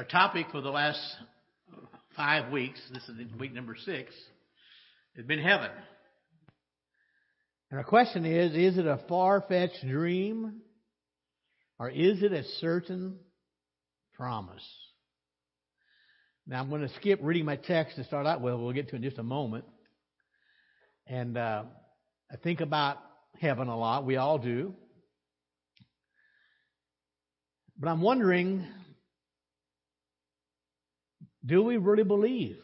Our topic for the last five weeks, this is week number six, has been heaven. And our question is is it a far fetched dream or is it a certain promise? Now, I'm going to skip reading my text to start out with. We'll get to in just a moment. And uh, I think about heaven a lot. We all do. But I'm wondering do we really believe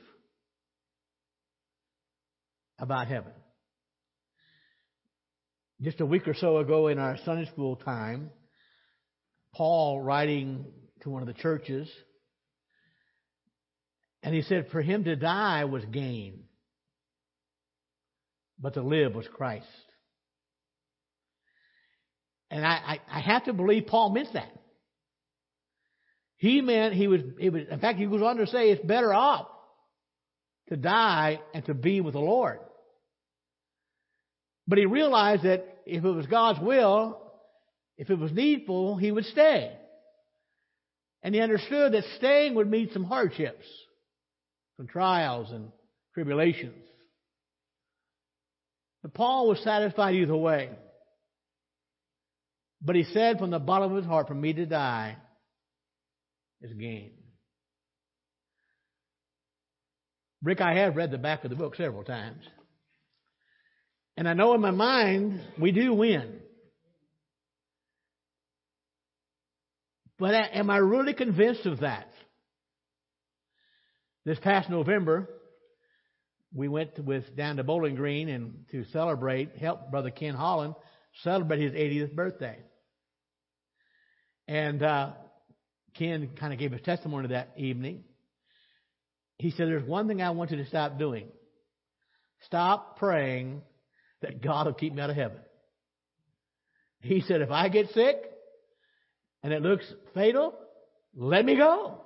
about heaven? Just a week or so ago in our Sunday school time, Paul writing to one of the churches, and he said, For him to die was gain, but to live was Christ. And I, I, I have to believe Paul meant that. He meant he was, he was, in fact, he goes on to say it's better off to die and to be with the Lord. But he realized that if it was God's will, if it was needful, he would stay. And he understood that staying would meet some hardships, some trials and tribulations. But Paul was satisfied either way. But he said from the bottom of his heart, for me to die is gain. Rick, I have read the back of the book several times. And I know in my mind we do win. But am I really convinced of that? This past November, we went with down to Bowling Green and to celebrate, help Brother Ken Holland celebrate his 80th birthday. And uh, Ken kind of gave a testimony that evening. He said, There's one thing I want you to stop doing. Stop praying that God will keep me out of heaven. He said, If I get sick and it looks fatal, let me go.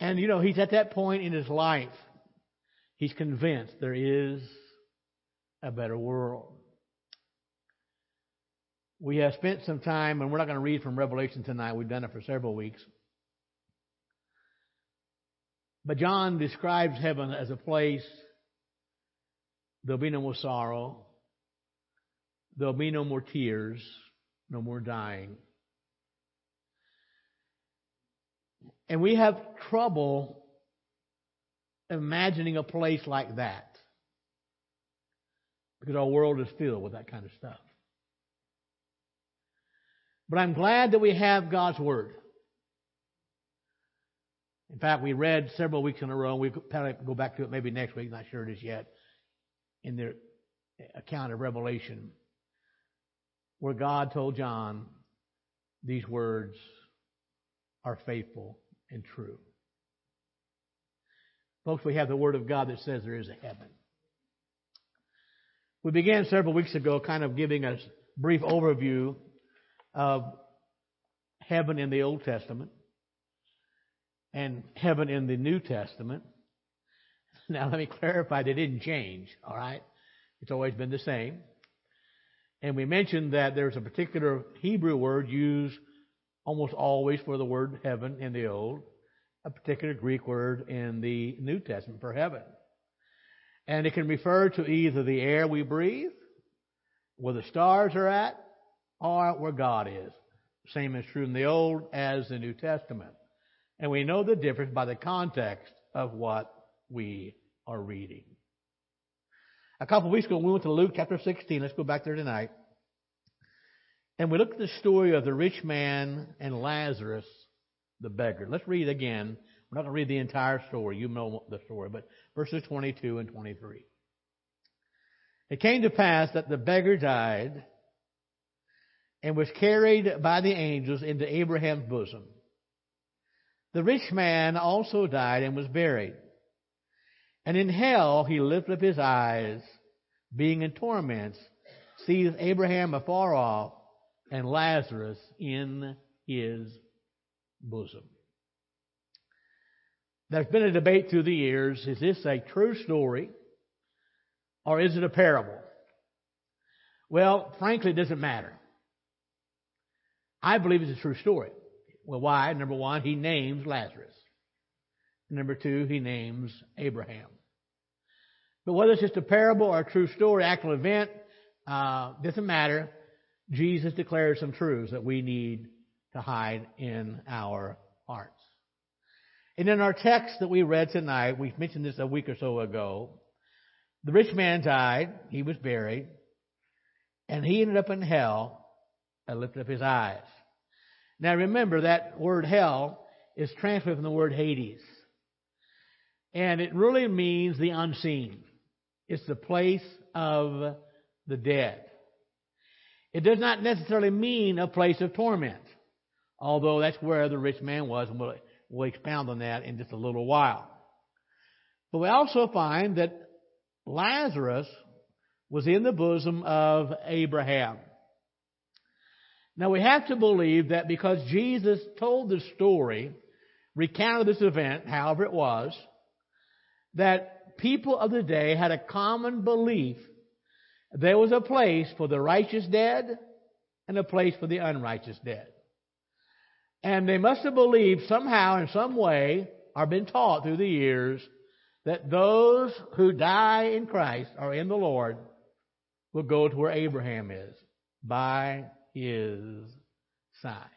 And, you know, he's at that point in his life. He's convinced there is a better world. We have spent some time, and we're not going to read from Revelation tonight. We've done it for several weeks. But John describes heaven as a place there'll be no more sorrow, there'll be no more tears, no more dying. And we have trouble imagining a place like that because our world is filled with that kind of stuff. But I'm glad that we have God's Word. In fact, we read several weeks in a row, and we probably go back to it maybe next week, not sure it is yet, in the account of Revelation, where God told John these words are faithful and true. Folks, we have the Word of God that says there is a heaven. We began several weeks ago kind of giving a brief overview of heaven in the Old Testament and heaven in the New Testament. Now, let me clarify, they didn't change, all right? It's always been the same. And we mentioned that there's a particular Hebrew word used almost always for the word heaven in the Old, a particular Greek word in the New Testament for heaven. And it can refer to either the air we breathe, where the stars are at, or where God is. Same is true in the Old as the New Testament. And we know the difference by the context of what we are reading. A couple of weeks ago, we went to Luke chapter 16. Let's go back there tonight. And we looked at the story of the rich man and Lazarus, the beggar. Let's read again. We're not going to read the entire story. You know the story, but verses 22 and 23. It came to pass that the beggar died and was carried by the angels into Abraham's bosom. The rich man also died and was buried. And in hell he lifted up his eyes, being in torments, sees Abraham afar off and Lazarus in his bosom. There's been a debate through the years is this a true story or is it a parable? Well, frankly, it doesn't matter. I believe it's a true story. Well, why? Number one, he names Lazarus. Number two, he names Abraham. But whether it's just a parable or a true story, actual event, uh, doesn't matter. Jesus declares some truths that we need to hide in our hearts. And in our text that we read tonight, we mentioned this a week or so ago. The rich man died, he was buried, and he ended up in hell and lifted up his eyes. Now remember that word hell is transferred from the word Hades. And it really means the unseen. It's the place of the dead. It does not necessarily mean a place of torment, although that's where the rich man was, and we'll, we'll expound on that in just a little while. But we also find that Lazarus was in the bosom of Abraham. Now we have to believe that because Jesus told the story, recounted this event, however it was, that people of the day had a common belief there was a place for the righteous dead and a place for the unrighteous dead. And they must have believed somehow, in some way, or been taught through the years, that those who die in Christ or in the Lord will go to where Abraham is, by his side.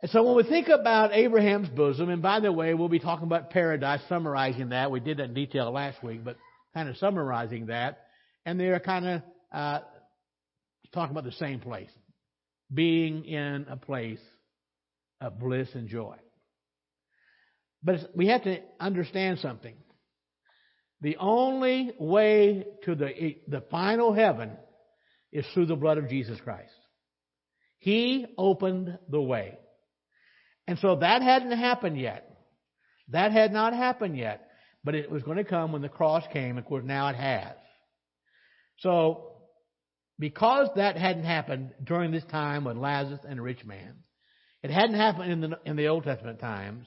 And so when we think about Abraham's bosom, and by the way, we'll be talking about paradise, summarizing that. We did that in detail last week, but kind of summarizing that, and they're kind of uh, talking about the same place, being in a place of bliss and joy. But we have to understand something. The only way to the, the final heaven is through the blood of Jesus Christ. He opened the way. And so that hadn't happened yet. That had not happened yet. But it was going to come when the cross came. Of course, now it has. So, because that hadn't happened during this time with Lazarus and the rich man, it hadn't happened in the, in the Old Testament times,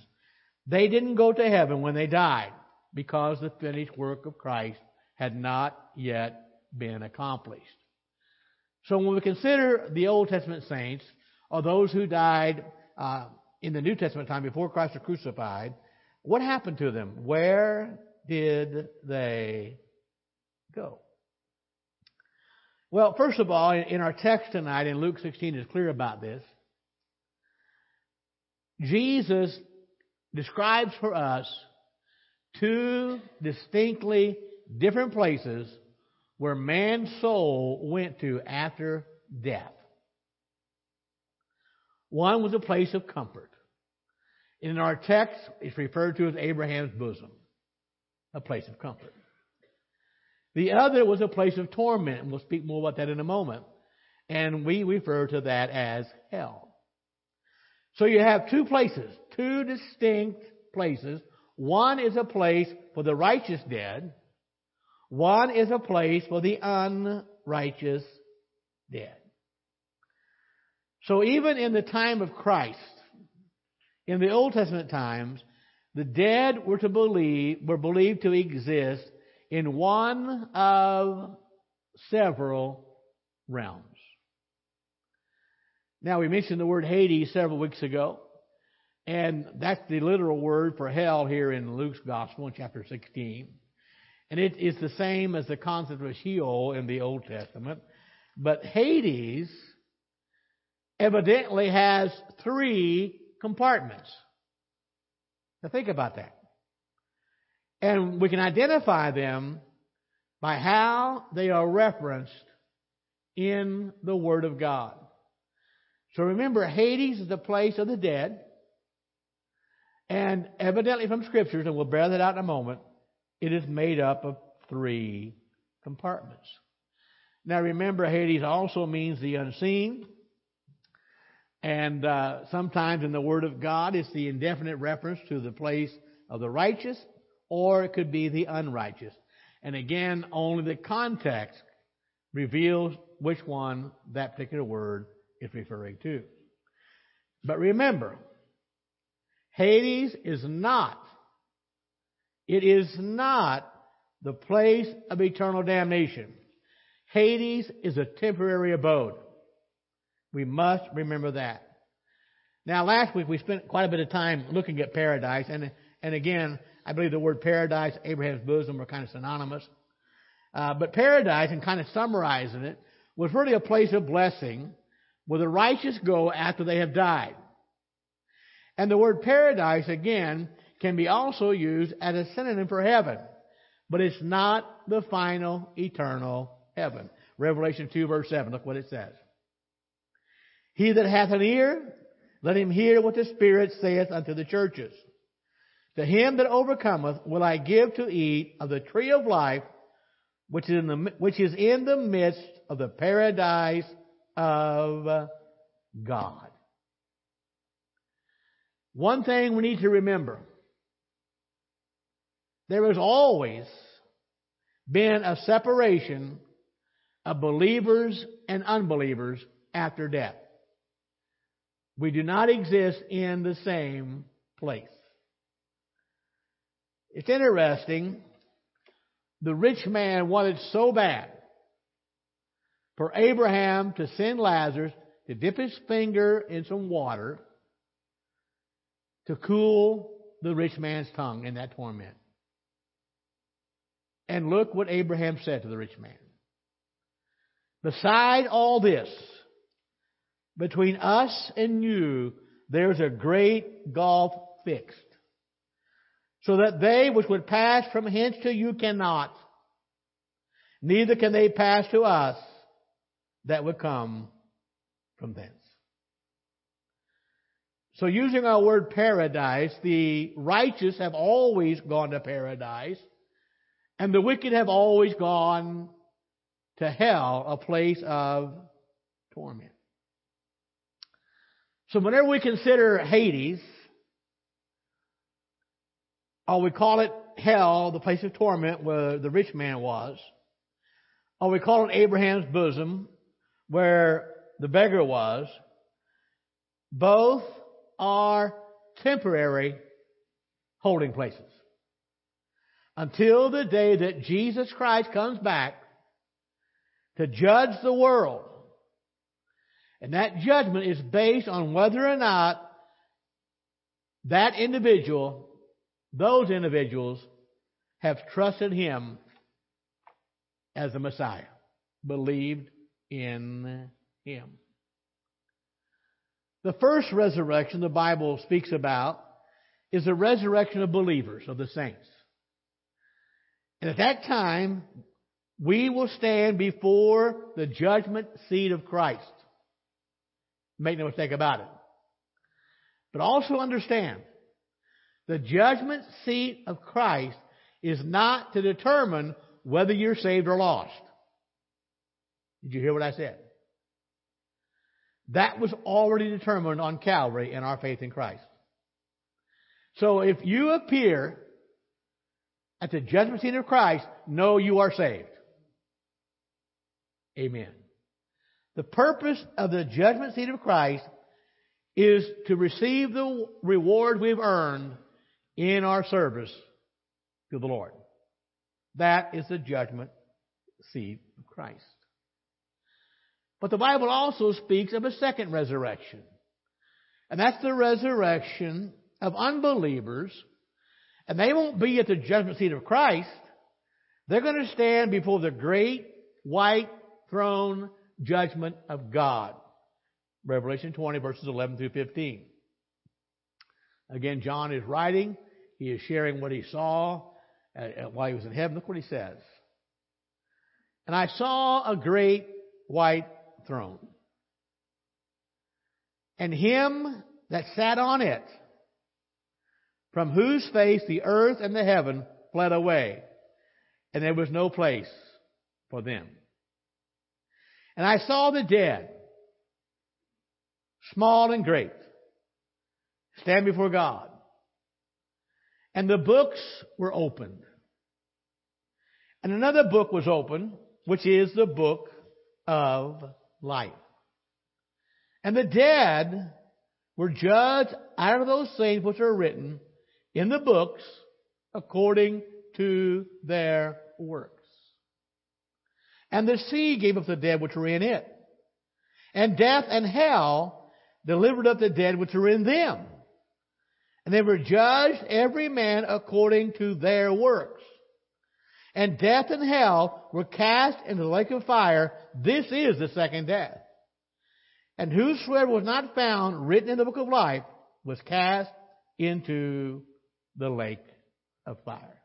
they didn't go to heaven when they died because the finished work of Christ had not yet been accomplished. So when we consider the Old Testament saints, or those who died uh, in the New Testament time before Christ was crucified, what happened to them? Where did they go? Well, first of all, in our text tonight, in Luke 16 is clear about this. Jesus describes for us two distinctly different places where man's soul went to after death. One was a place of comfort. In our text, it's referred to as Abraham's bosom, a place of comfort. The other was a place of torment, and we'll speak more about that in a moment. And we refer to that as hell. So you have two places, two distinct places. One is a place for the righteous dead. One is a place for the unrighteous dead. So even in the time of Christ, in the Old Testament times, the dead were to believe were believed to exist in one of several realms. Now we mentioned the word Hades several weeks ago, and that's the literal word for hell here in Luke's Gospel in chapter 16. And it is the same as the concept of Sheol in the Old Testament. But Hades evidently has three compartments. Now think about that. And we can identify them by how they are referenced in the Word of God. So remember, Hades is the place of the dead. And evidently from scriptures, and we'll bear that out in a moment, it is made up of three compartments. Now remember, Hades also means the unseen. And uh, sometimes in the Word of God, it's the indefinite reference to the place of the righteous, or it could be the unrighteous. And again, only the context reveals which one that particular word is referring to. But remember, Hades is not, it is not the place of eternal damnation. Hades is a temporary abode. We must remember that. Now, last week we spent quite a bit of time looking at paradise, and and again, I believe the word paradise, Abraham's bosom, are kind of synonymous. Uh, but paradise, and kind of summarizing it, was really a place of blessing where the righteous go after they have died. And the word paradise, again, can be also used as a synonym for heaven. But it's not the final eternal heaven. Revelation 2 verse 7, look what it says. He that hath an ear, let him hear what the Spirit saith unto the churches. To him that overcometh will I give to eat of the tree of life, which is in the, which is in the midst of the paradise of God. One thing we need to remember. There has always been a separation of believers and unbelievers after death. We do not exist in the same place. It's interesting. The rich man wanted so bad for Abraham to send Lazarus to dip his finger in some water to cool the rich man's tongue in that torment. And look what Abraham said to the rich man. Beside all this, between us and you, there's a great gulf fixed so that they which would pass from hence to you cannot, neither can they pass to us that would come from thence. So using our word paradise, the righteous have always gone to paradise, and the wicked have always gone to hell, a place of torment. So whenever we consider Hades, or we call it hell, the place of torment where the rich man was. Or we call it Abraham's bosom, where the beggar was. Both are temporary holding places. Until the day that Jesus Christ comes back to judge the world. And that judgment is based on whether or not that individual those individuals have trusted Him as the Messiah, believed in Him. The first resurrection the Bible speaks about is the resurrection of believers, of the saints. And at that time, we will stand before the judgment seat of Christ. Make no mistake about it. But also understand the judgment seat of Christ is not to determine whether you're saved or lost. Did you hear what I said? That was already determined on Calvary in our faith in Christ. So if you appear at the judgment seat of Christ, know you are saved. Amen. The purpose of the judgment seat of Christ is to receive the reward we've earned in our service to the Lord. That is the judgment seat of Christ. But the Bible also speaks of a second resurrection. And that's the resurrection of unbelievers. And they won't be at the judgment seat of Christ. They're going to stand before the great white throne judgment of God. Revelation 20 verses 11 through 15. Again, John is writing. He is sharing what he saw while he was in heaven. Look what he says. And I saw a great white throne, and him that sat on it, from whose face the earth and the heaven fled away, and there was no place for them. And I saw the dead, small and great, stand before God. And the books were opened. And another book was opened, which is the book of life. And the dead were judged out of those things which are written in the books according to their works. And the sea gave up the dead which were in it. And death and hell delivered up the dead which were in them. And they were judged every man according to their works. And death and hell were cast into the lake of fire. This is the second death. And whosoever was not found written in the book of life was cast into the lake of fire.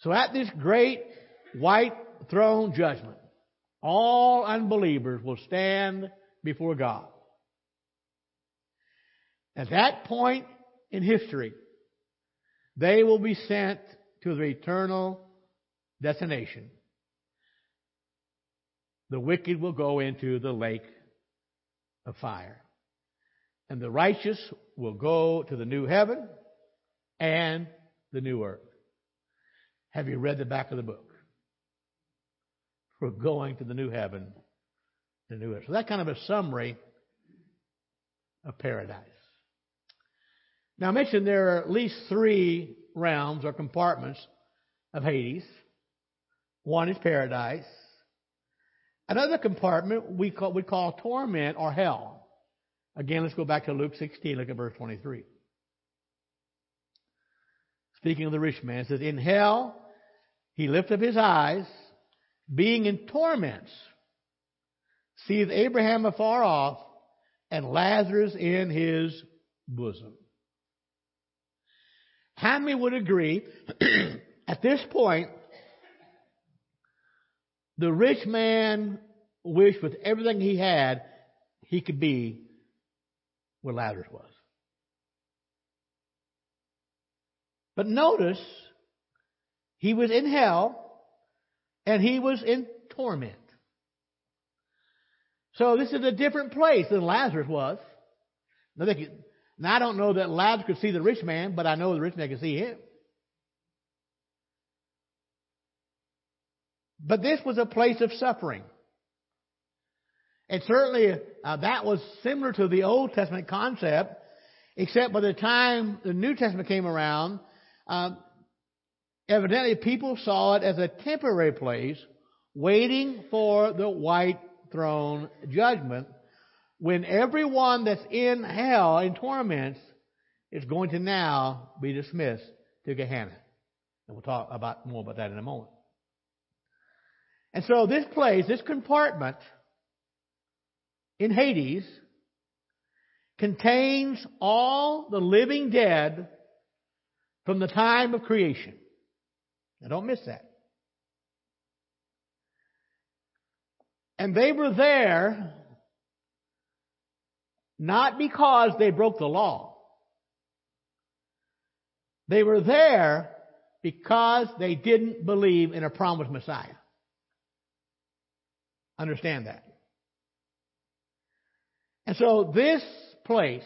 So at this great white throne judgment, all unbelievers will stand before God. At that point in history, they will be sent to their eternal destination. The wicked will go into the lake of fire. And the righteous will go to the new heaven and the new earth. Have you read the back of the book? For going to the new heaven, the new earth. So that kind of a summary of paradise. Now I mentioned there are at least three realms or compartments of Hades. One is paradise. Another compartment we call, we call torment or hell. Again, let's go back to Luke 16, look at verse 23. Speaking of the rich man, it says, In hell he lifted up his eyes, being in torments, seeth Abraham afar off, and Lazarus in his bosom. Many would agree at this point the rich man wished with everything he had he could be where Lazarus was. But notice, he was in hell and he was in torment. So this is a different place than Lazarus was. Now, could, now I don't know that Lazarus could see the rich man, but I know the rich man could see him. But this was a place of suffering. And certainly uh, that was similar to the Old Testament concept, except by the time the New Testament came around, uh, evidently people saw it as a temporary place waiting for the white throne judgment when everyone that's in hell, in torments, is going to now be dismissed to Gehenna. And we'll talk about more about that in a moment. And so this place, this compartment in Hades, contains all the living dead from the time of creation. Now don't miss that. And they were there not because they broke the law. They were there because they didn't believe in a promised Messiah. Understand that. And so this place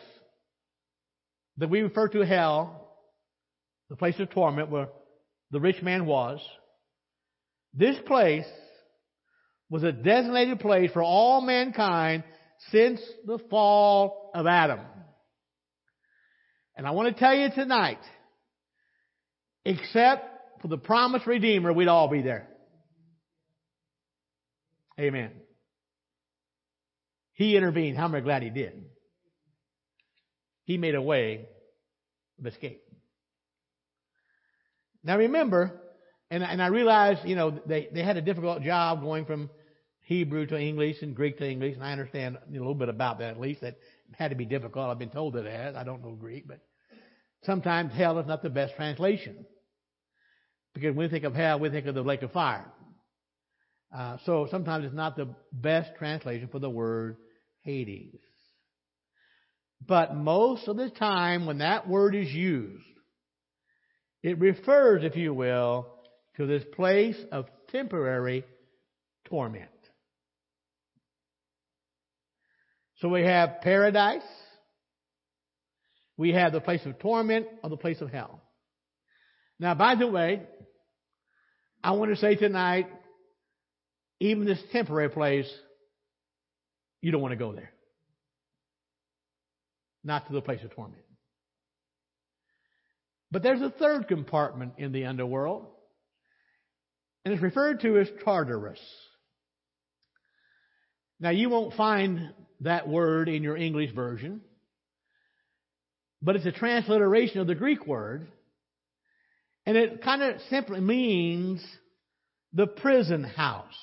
that we refer to hell, the place of torment where the rich man was, this place was a designated place for all mankind since the fall of Adam. And I want to tell you tonight, except for the promised Redeemer, we'd all be there. Amen. He intervened. How I glad he did? He made a way of escape. Now remember, and, and I realize, you know, they, they had a difficult job going from Hebrew to English and Greek to English, and I understand a little bit about that at least. That had to be difficult. I've been told that it has. I don't know Greek, but sometimes hell is not the best translation. Because when we think of hell, we think of the lake of fire. Uh, so sometimes it's not the best translation for the word Hades. But most of the time when that word is used, it refers, if you will, to this place of temporary torment. So we have paradise, we have the place of torment, or the place of hell. Now, by the way, I want to say tonight, even this temporary place, you don't want to go there. Not to the place of torment. But there's a third compartment in the underworld, and it's referred to as Tartarus. Now, you won't find that word in your English version, but it's a transliteration of the Greek word, and it kind of simply means the prison house.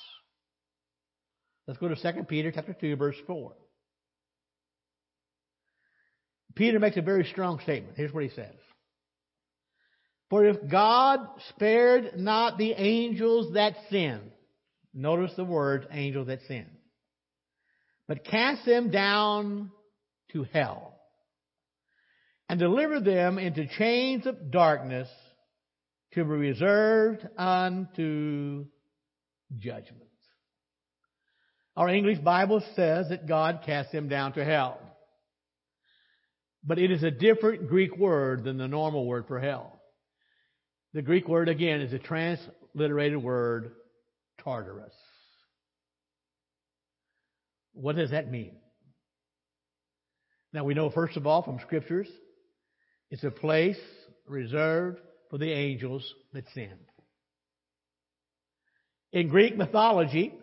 Let's go to 2 Peter chapter 2 verse 4. Peter makes a very strong statement. Here's what he says. For if God spared not the angels that sinned, notice the word angels that sinned, but cast them down to hell and delivered them into chains of darkness to be reserved unto judgment. Our English Bible says that God cast them down to hell. But it is a different Greek word than the normal word for hell. The Greek word, again, is a transliterated word, Tartarus. What does that mean? Now we know, first of all, from scriptures, it's a place reserved for the angels that sin. In Greek mythology,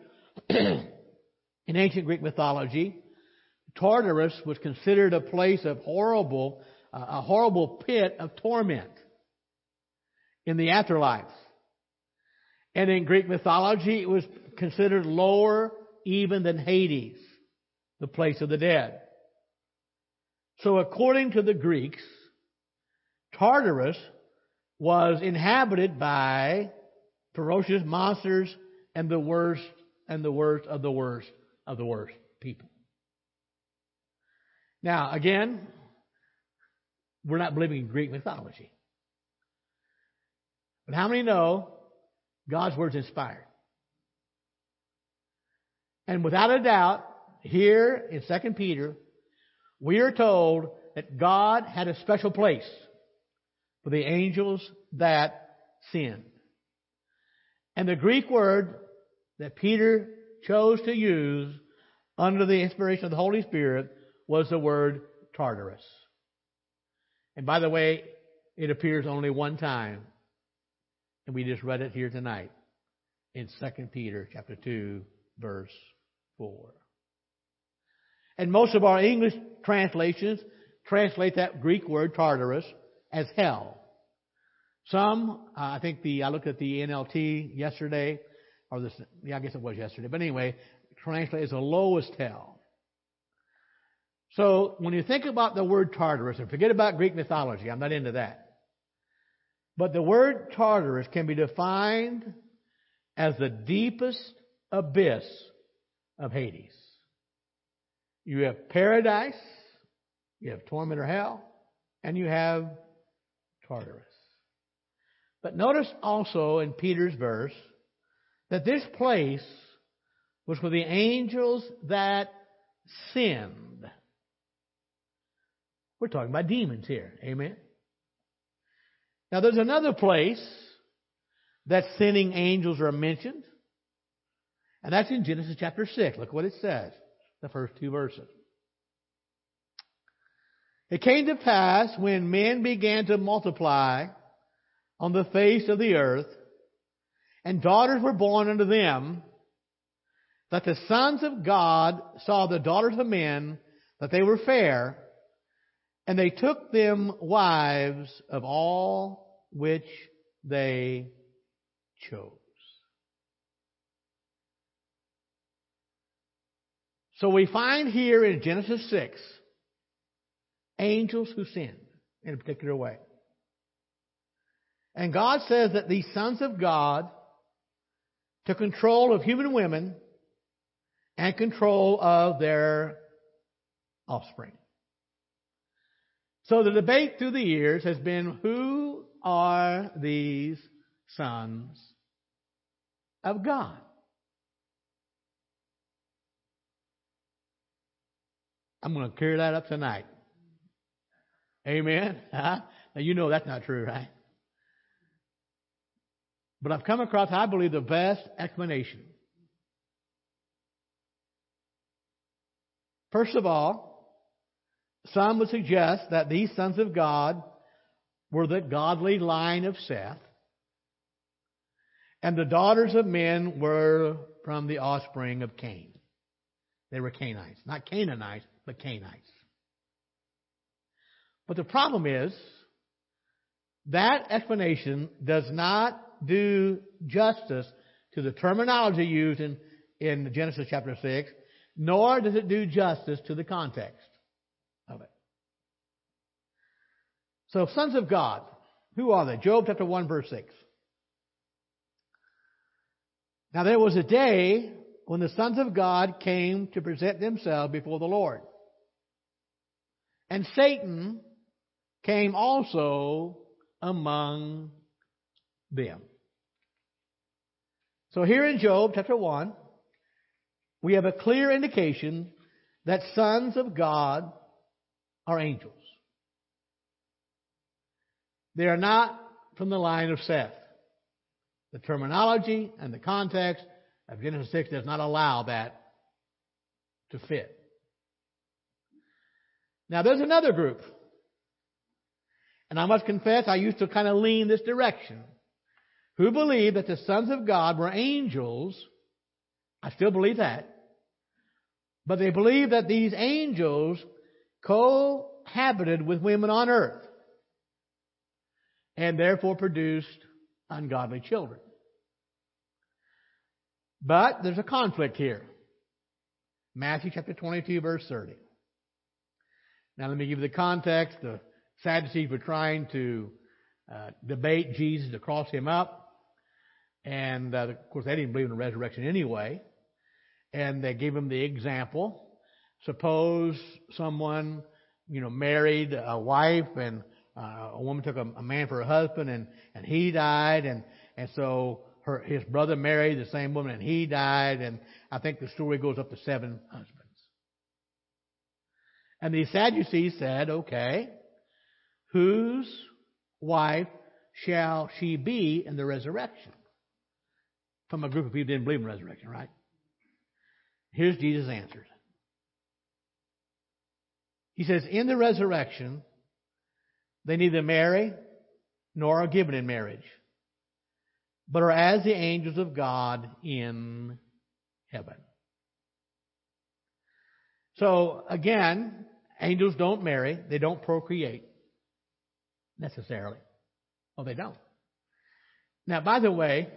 in ancient Greek mythology, Tartarus was considered a place of horrible, uh, a horrible pit of torment in the afterlife. And in Greek mythology, it was considered lower even than Hades, the place of the dead. So according to the Greeks, Tartarus was inhabited by ferocious monsters and the worst and the worst of the worst of the worst people. Now, again, we're not believing in Greek mythology. But how many know God's word's inspired? And without a doubt, here in 2 Peter, we are told that God had a special place for the angels that sinned. And the Greek word that Peter chose to use under the inspiration of the Holy Spirit was the word Tartarus. And by the way, it appears only one time. And we just read it here tonight in 2 Peter chapter 2 verse 4. And most of our English translations translate that Greek word Tartarus as hell. Some, I think the, I looked at the NLT yesterday, or this, yeah, I guess it was yesterday, but anyway, translate as the lowest hell. So when you think about the word Tartarus, and forget about Greek mythology, I'm not into that. But the word Tartarus can be defined as the deepest abyss of Hades. You have paradise, you have torment or hell, and you have Tartarus. But notice also in Peter's verse that this place was for the angels that sinned. We're talking about demons here. Amen. Now there's another place that sinning angels are mentioned. And that's in Genesis chapter 6. Look what it says. The first two verses. It came to pass when men began to multiply on the face of the earth, and daughters were born unto them, that the sons of God saw the daughters of men, that they were fair, and they took them wives of all which they chose. So we find here in Genesis 6 angels who sinned in a particular way. And God says that these sons of God took control of human women and control of their offspring. So the debate through the years has been who are these sons of God? I'm going to clear that up tonight. Amen. Huh? Now you know that's not true, right? But I've come across, I believe, the best explanation. First of all, some would suggest that these sons of God were the godly line of Seth, and the daughters of men were from the offspring of Cain. They were Cainites. Not Canaanites, but Cainites. But the problem is, that explanation does not do justice to the terminology used in, in Genesis chapter 6, nor does it do justice to the context of it. So, sons of God, who are they? Job chapter 1, verse 6. Now, there was a day when the sons of God came to present themselves before the Lord. And Satan came also among them. So here in Job chapter 1, we have a clear indication that sons of God are angels. They are not from the line of Seth. The terminology and the context of Genesis 6 does not allow that to fit. Now there's another group. And I must confess, I used to kind of lean this direction. Who believed that the sons of God were angels. I still believe that. But they believed that these angels cohabited with women on earth and therefore produced ungodly children. But there's a conflict here. Matthew chapter 22 verse 30. Now let me give you the context. The Sadducees were trying to uh, debate Jesus to cross him up. And uh, of course, they didn't believe in the resurrection anyway. And they gave him the example. Suppose someone, you know, married a wife and uh, a woman took a, a man for a husband and, and he died and, and so her, his brother married the same woman and he died and I think the story goes up to seven husbands. And the Sadducees said, okay, whose wife shall she be in the resurrection? From a group of people who didn't believe in resurrection, right? Here's Jesus' answer. He says, in the resurrection, they neither marry nor are given in marriage, but are as the angels of God in heaven. So again, angels don't marry, they don't procreate necessarily. Oh, they don't. Now, by the way,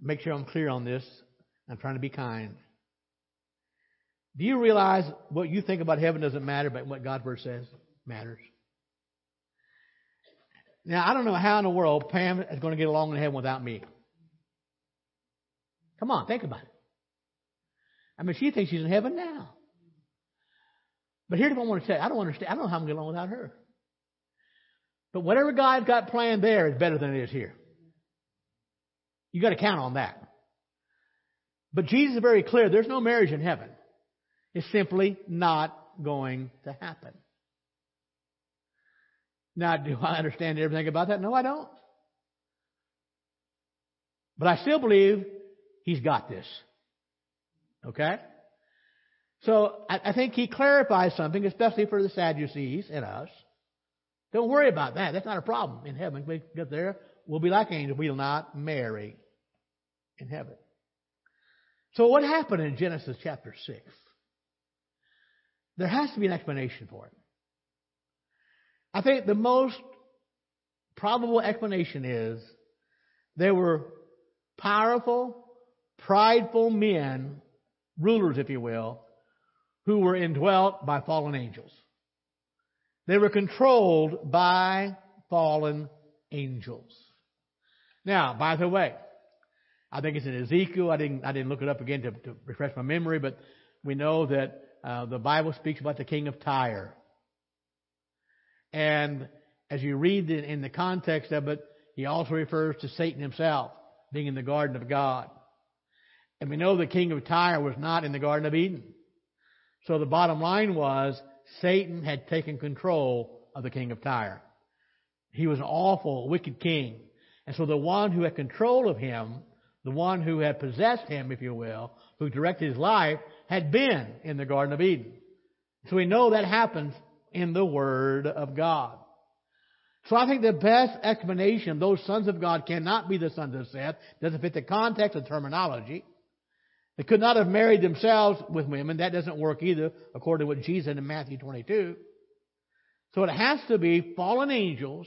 make sure I'm clear on this. I'm trying to be kind. Do you realize what you think about heaven doesn't matter, but what God's Word says matters? Now, I don't know how in the world Pam is going to get along in heaven without me. Come on, think about it. I mean, she thinks she's in heaven now. But here's what I want to say. I don't understand. I don't know how I'm going to get along without her. But whatever God's got planned there is better than it is here. You got to count on that. But Jesus is very clear. There's no marriage in heaven. It's simply not going to happen. Now, do I understand everything about that? No, I don't. But I still believe he's got this. Okay? So I, think he clarifies something, especially for the Sadducees and us. Don't worry about that. That's not a problem in heaven. We get there, we'll be like angels. We'll not marry in heaven. So what happened in Genesis chapter 6? There has to be an explanation for it. I think the most probable explanation is there were powerful, prideful men, rulers, if you will, who were indwelt by fallen angels. They were controlled by fallen angels. Now, by the way, I think it's in Ezekiel. I didn't, I didn't look it up again to, to refresh my memory, but we know that uh, the Bible speaks about the king of Tyre. And as you read in, in the context of it, he also refers to Satan himself being in the Garden of God. And we know the king of Tyre was not in the Garden of Eden. So the bottom line was Satan had taken control of the king of Tyre. He was an awful, wicked king. And so the one who had control of him, the one who had possessed him, if you will, who directed his life, had been in the Garden of Eden. So we know that happens in the Word of God. So I think the best explanation those sons of God cannot be the sons of Seth. Doesn't fit the context of terminology. They could not have married themselves with women. That doesn't work either, according to what Jesus said in Matthew 22. So it has to be fallen angels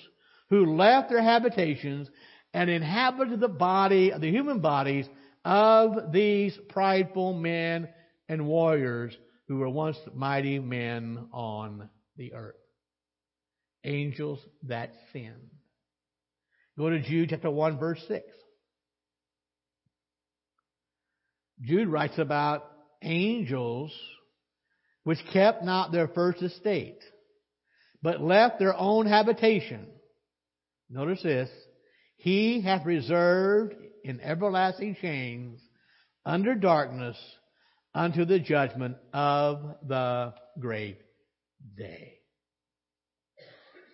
who left their habitations and inhabited the body, the human bodies of these prideful men and warriors who were once mighty men on the earth. Angels that sinned. Go to Jude chapter 1 verse 6. Jude writes about angels which kept not their first estate, but left their own habitation. Notice this. He hath reserved in everlasting chains under darkness unto the judgment of the great day.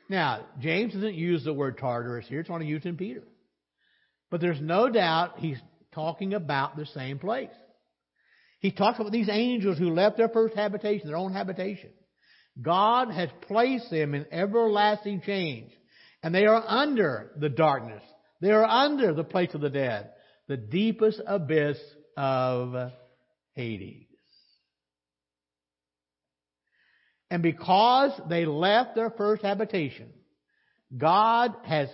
Now, James doesn't use the word Tartarus here, it's only used in Peter. But there's no doubt he's talking about the same place. He talks about these angels who left their first habitation, their own habitation. God has placed them in everlasting chains, and they are under the darkness. They are under the place of the dead, the deepest abyss of Hades. And because they left their first habitation, God has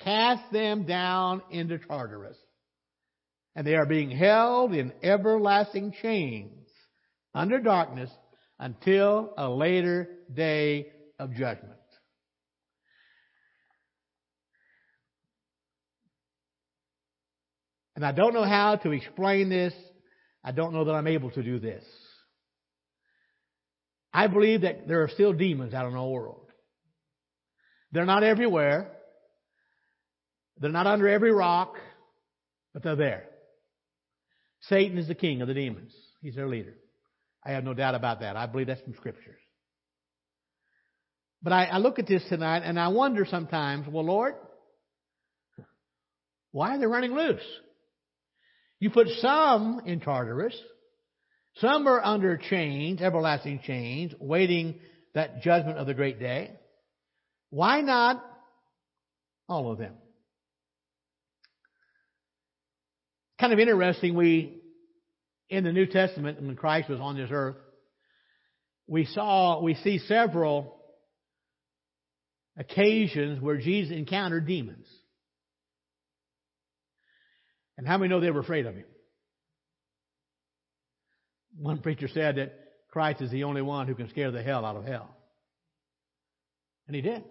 cast them down into Tartarus. And they are being held in everlasting chains under darkness until a later day of judgment. And I don't know how to explain this. I don't know that I'm able to do this. I believe that there are still demons out in our world. They're not everywhere. They're not under every rock, but they're there. Satan is the king of the demons. He's their leader. I have no doubt about that. I believe that's from scriptures. But I, I look at this tonight and I wonder sometimes, well, Lord, why are they running loose? You put some in Tartarus, some are under chains, everlasting chains, waiting that judgment of the great day. Why not all of them? Kind of interesting, we, in the New Testament, when Christ was on this earth, we saw, we see several occasions where Jesus encountered demons. And how many know they were afraid of him? One preacher said that Christ is the only one who can scare the hell out of hell. And he did.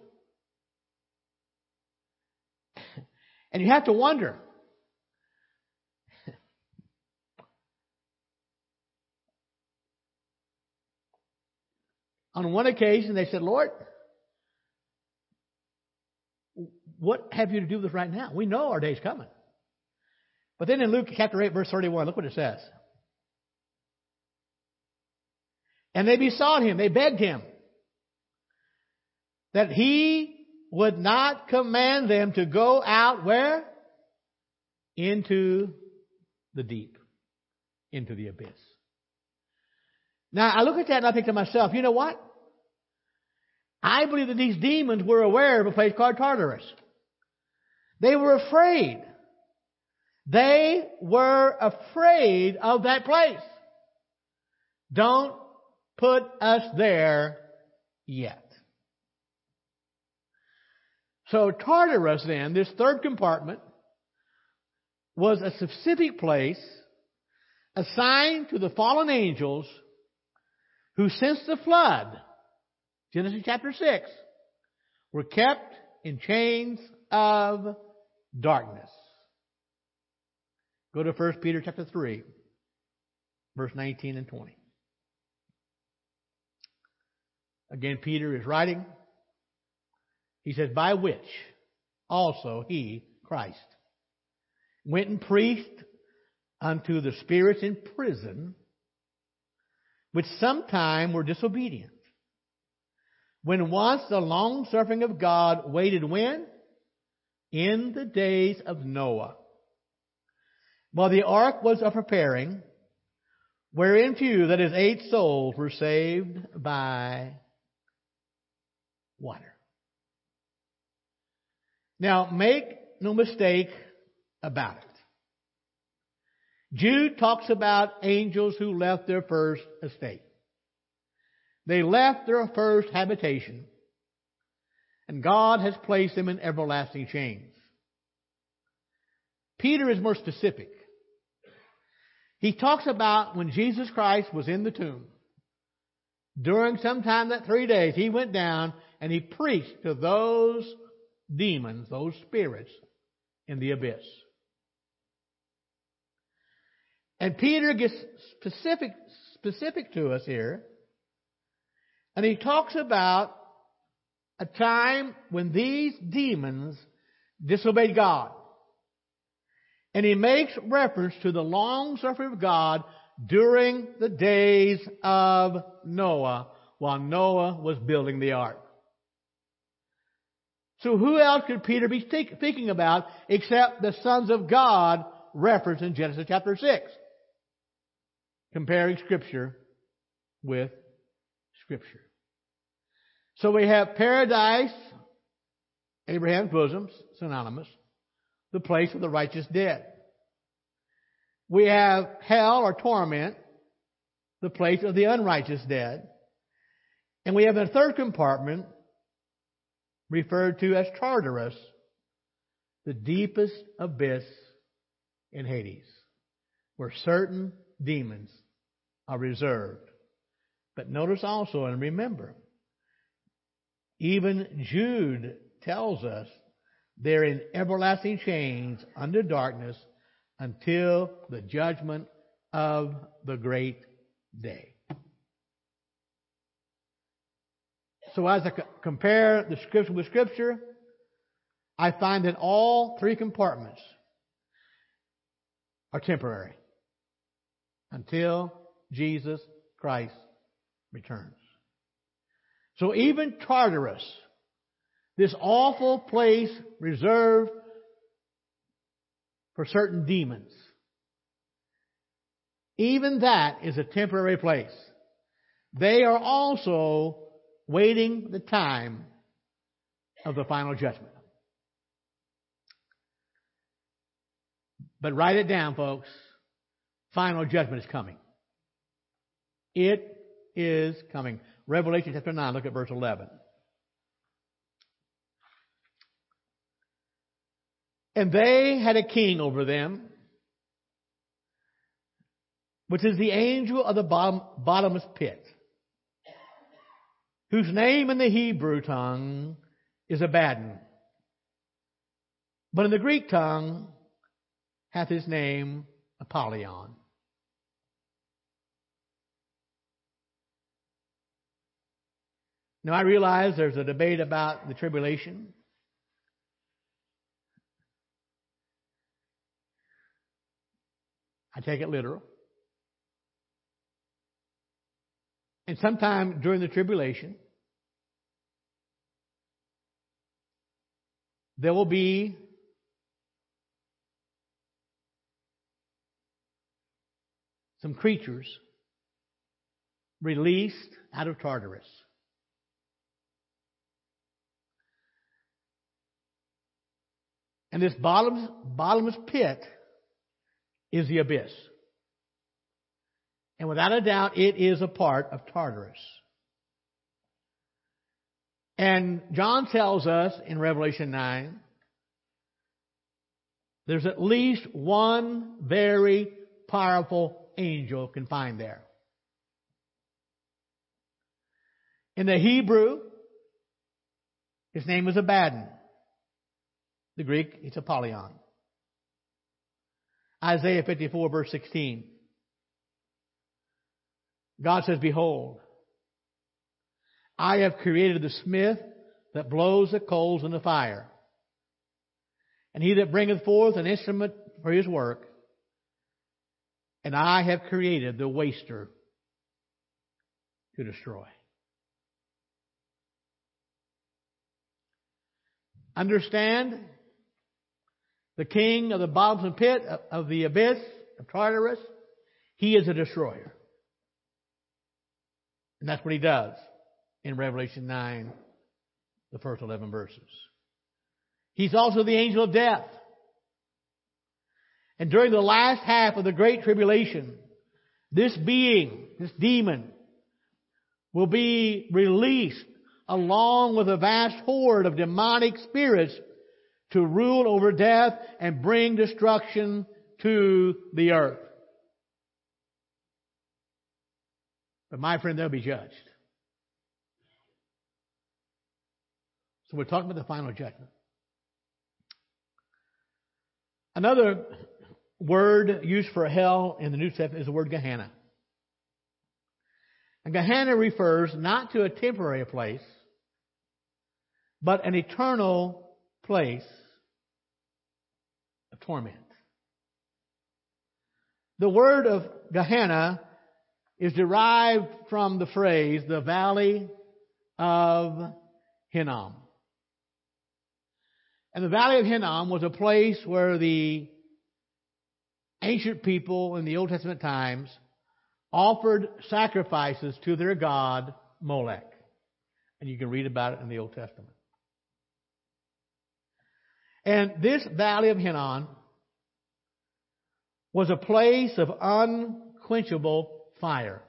And you have to wonder. On one occasion, they said, Lord, what have you to do with right now? We know our day's coming. But then in Luke chapter 8, verse 31, look what it says. And they besought him, they begged him, that he would not command them to go out where? Into the deep, into the abyss. Now I look at that and I think to myself, you know what? I believe that these demons were aware of a place called Tartarus. They were afraid. They were afraid of that place. Don't put us there yet. So Tartarus then, this third compartment, was a specific place assigned to the fallen angels who since the flood, Genesis chapter 6, were kept in chains of darkness. Go to 1 Peter chapter 3, verse 19 and 20. Again, Peter is writing. He says, by which also he, Christ, went and preached unto the spirits in prison, which sometime were disobedient. When once the long suffering of God waited when? In the days of Noah. While the ark was a preparing, wherein few, that is eight souls, were saved by water. Now, make no mistake about it. Jude talks about angels who left their first estate. They left their first habitation, and God has placed them in everlasting chains. Peter is more specific. He talks about when Jesus Christ was in the tomb. During some time that three days, he went down and he preached to those demons, those spirits in the abyss. And Peter gets specific, specific to us here. And he talks about a time when these demons disobeyed God. And he makes reference to the long suffering of God during the days of Noah while Noah was building the ark. So who else could Peter be speaking about except the sons of God referenced in Genesis chapter 6? Comparing scripture with scripture. So we have paradise, Abraham's bosom, synonymous, the place of the righteous dead. We have hell or torment, the place of the unrighteous dead. And we have a third compartment, referred to as Tartarus, the deepest abyss in Hades, where certain demons are reserved. But notice also, and remember, even Jude tells us they're in everlasting chains under darkness until the judgment of the great day. So as I compare the scripture with scripture, I find that all three compartments are temporary until Jesus Christ returns. So even Tartarus, this awful place reserved for certain demons, even that is a temporary place. They are also waiting the time of the final judgment. But write it down, folks. Final judgment is coming. It is coming. Revelation chapter 9, look at verse 11. And they had a king over them, which is the angel of the bottom, bottomless pit whose name in the Hebrew tongue is Abaddon. But in the Greek tongue hath his name Apollyon. Now I realize there's a debate about the tribulation. I take it literal. And sometime during the tribulation, there will be some creatures released out of Tartarus. And this bottomless, bottomless pit is the abyss. And without a doubt, it is a part of Tartarus. And John tells us in Revelation 9, there's at least one very powerful angel confined there. In the Hebrew, his name is Abaddon. The Greek, it's Apollyon. Isaiah 54 verse 16. God says, Behold, I have created the smith that blows the coals in the fire, and he that bringeth forth an instrument for his work, and I have created the waster to destroy. Understand the king of the bottomless pit uh, of the abyss of Tartarus, he is a destroyer. And that's what he does in Revelation 9, the first 11 verses. He's also the angel of death. And during the last half of the Great Tribulation, this being, this demon, will be released along with a vast horde of demonic spirits to rule over death and bring destruction to the earth. But my friend, they'll be judged. So we're talking about the final judgment. Another word used for hell in the New Testament is the word Gehenna. And Gehenna refers not to a temporary place, but an eternal place of torment. The word of Gehenna is derived from the phrase, the valley of Hinnom. And the valley of Hinnom was a place where the ancient people in the Old Testament times offered sacrifices to their god Molech. And you can read about it in the Old Testament. And this valley of Hinnom was a place of unquenchable fire.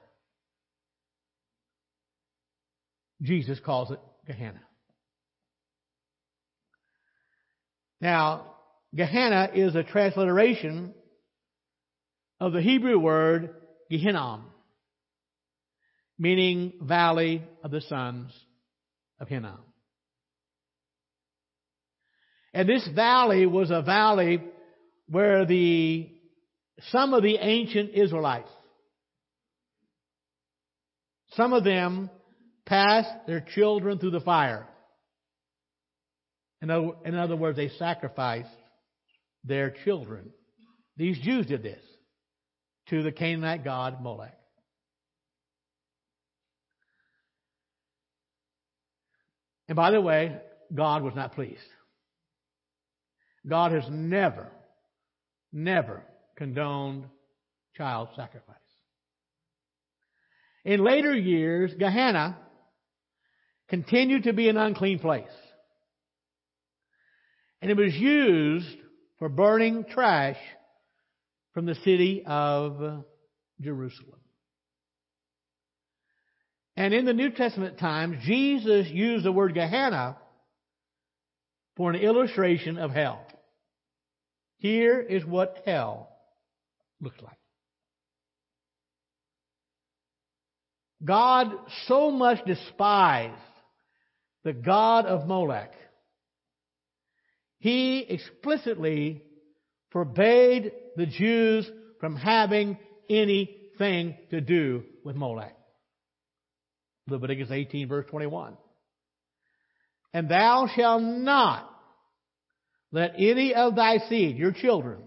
Jesus calls it Gehenna. Now, Gehenna is a transliteration of the Hebrew word Gehinnom, meaning valley of the sons of Hinnom. And this valley was a valley where the some of the ancient Israelites, some of them passed their children through the fire. In other, words, they sacrificed their children. These Jews did this to the Canaanite god Molech. And by the way, God was not pleased. God has never, never condoned child sacrifice. In later years, Gehenna continued to be an unclean place. And it was used for burning trash from the city of Jerusalem. And in the New Testament times, Jesus used the word Gehenna for an illustration of hell. Here is what hell looks like. God so much despised the God of Molech he explicitly forbade the Jews from having anything to do with Molech. Leviticus 18 verse 21. And thou shalt not let any of thy seed, your children,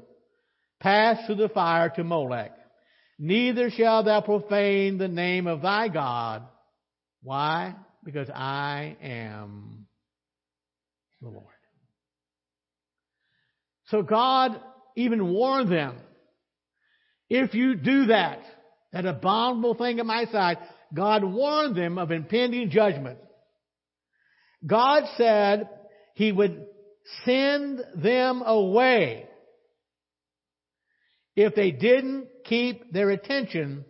pass through the fire to Molech. Neither shall thou profane the name of thy God. Why? Because I am the Lord. So God even warned them, if you do that, that abominable thing at my side, God warned them of impending judgment. God said He would send them away if they didn't keep their attention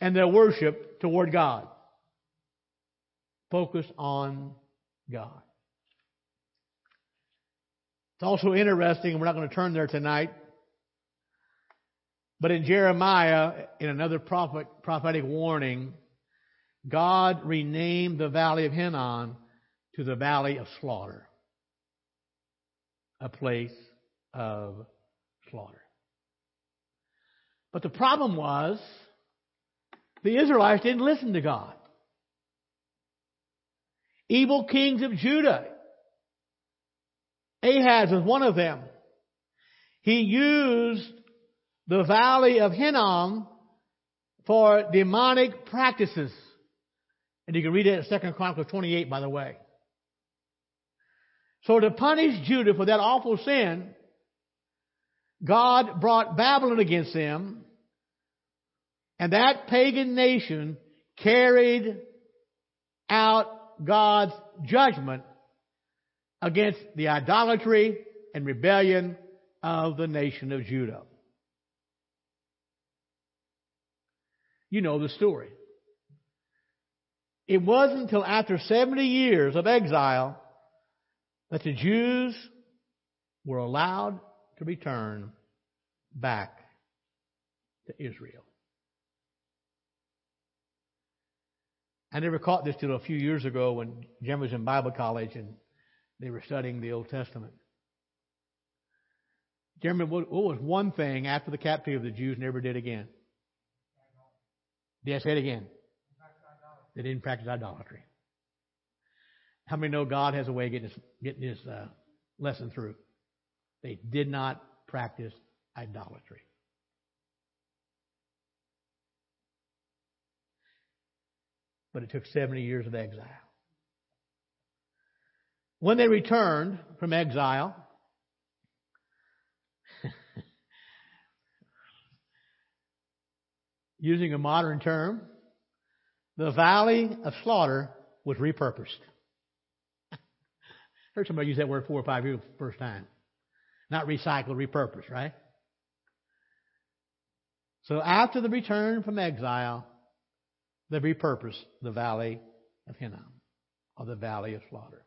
and their worship toward God. Focus on God. It's also interesting, and we're not going to turn there tonight, but in Jeremiah, in another prophet, prophetic warning, God renamed the valley of Hinnom to the valley of slaughter, a place of slaughter. But the problem was, the Israelites didn't listen to God. Evil kings of Judah Ahaz was one of them. He used the valley of Hinnom for demonic practices. And you can read it in 2 Chronicles 28, by the way. So to punish Judah for that awful sin, God brought Babylon against them, and that pagan nation carried out God's judgment against the idolatry and rebellion of the nation of Judah. You know the story. It wasn't until after 70 years of exile that the Jews were allowed to return back to Israel. I never caught this till a few years ago when Jim was in Bible college and they were studying the Old Testament. Jeremy, what was one thing after the captivity of the Jews never did again? Yes, say it again. They didn't practice idolatry. How many know God has a way of getting this, getting this uh, lesson through? They did not practice idolatry. But it took 70 years of exile. When they returned from exile, using a modern term, the valley of slaughter was repurposed. Heard somebody use that word four or five years first time. Not recycle, repurpose, right? So after the return from exile, they repurposed the valley of Hinnom, or the valley of slaughter.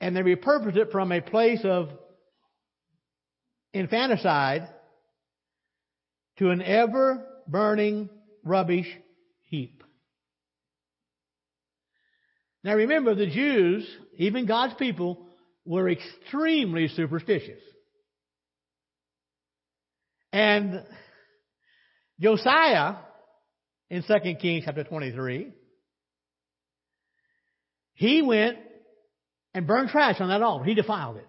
And they repurposed it from a place of infanticide to an ever burning rubbish heap. Now remember, the Jews, even God's people, were extremely superstitious. And Josiah, in 2 Kings chapter 23, he went and burned trash on that altar. He defiled it.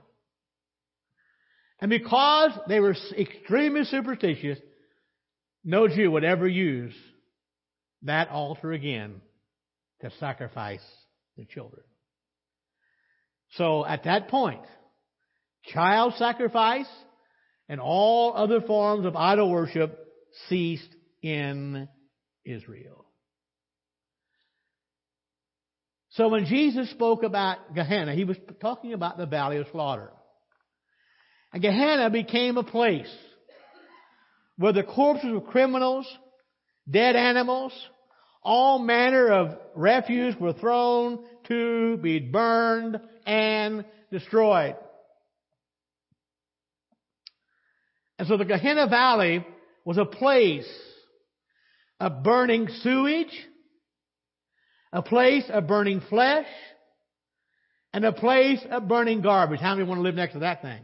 And because they were extremely superstitious, no Jew would ever use that altar again to sacrifice the children. So at that point, child sacrifice and all other forms of idol worship ceased in Israel. So when Jesus spoke about Gehenna, he was talking about the valley of slaughter. And Gehenna became a place where the corpses of criminals, dead animals, all manner of refuse were thrown to be burned and destroyed. And so the Gehenna Valley was a place of burning sewage, a place of burning flesh, and a place of burning garbage. How many want to live next to that thing?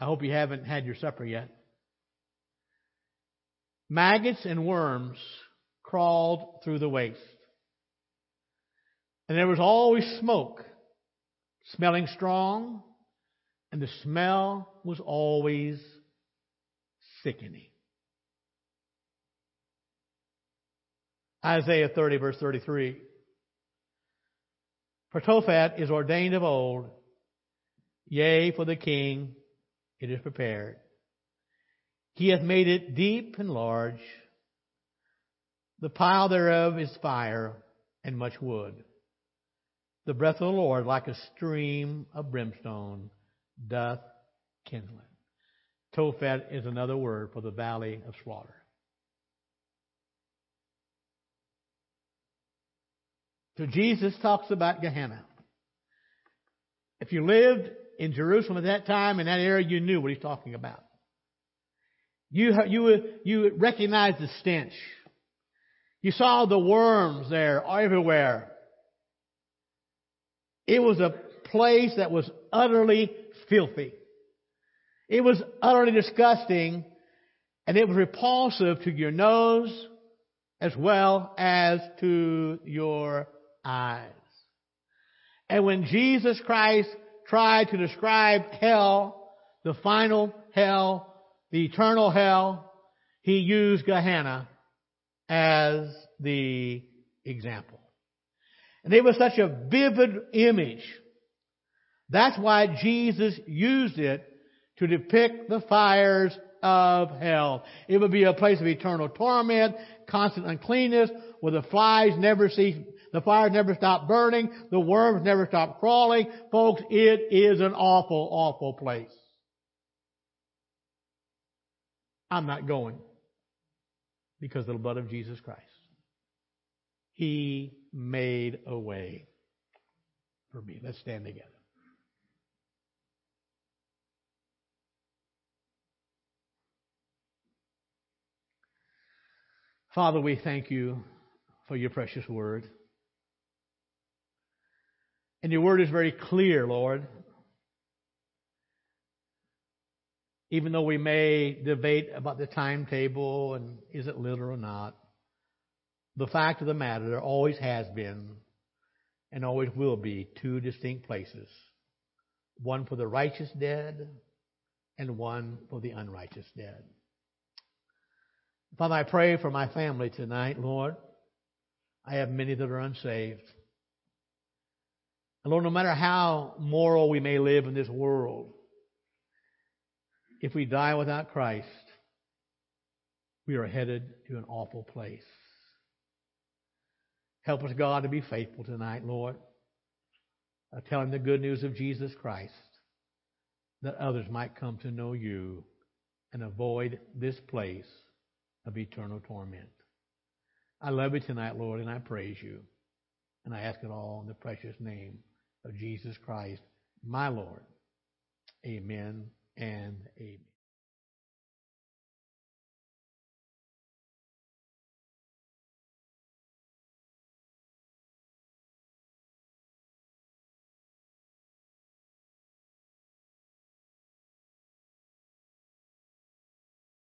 I hope you haven't had your supper yet. Maggots and worms crawled through the waste. And there was always smoke, smelling strong, and the smell was always sickening. Isaiah 30, verse 33. For Tophet is ordained of old, yea, for the king it is prepared. He hath made it deep and large. The pile thereof is fire and much wood. The breath of the Lord, like a stream of brimstone, doth kindle it. Tophet is another word for the valley of slaughter. So Jesus talks about Gehenna. If you lived in Jerusalem at that time, in that area, you knew what he's talking about. You, you, you recognized the stench. You saw the worms there everywhere. It was a place that was utterly filthy. It was utterly disgusting and it was repulsive to your nose as well as to your eyes. And when Jesus Christ tried to describe hell, the final hell, the eternal hell, he used Gehenna as the example. And it was such a vivid image. That's why Jesus used it to depict the fires of hell. It would be a place of eternal torment, constant uncleanness, where the flies never cease The fires never stop burning. The worms never stop crawling. Folks, it is an awful, awful place. I'm not going because of the blood of Jesus Christ. He made a way for me. Let's stand together. Father, we thank you for your precious word. And your word is very clear, Lord. Even though we may debate about the timetable and is it literal or not, the fact of the matter, there always has been and always will be two distinct places one for the righteous dead and one for the unrighteous dead. Father, I pray for my family tonight, Lord. I have many that are unsaved. And Lord, no matter how moral we may live in this world, if we die without Christ, we are headed to an awful place. Help us, God, to be faithful tonight, Lord. Uh, telling the good news of Jesus Christ that others might come to know you and avoid this place of eternal torment. I love you tonight, Lord, and I praise you. And I ask it all in the precious name of Jesus Christ, my Lord. Amen and amen.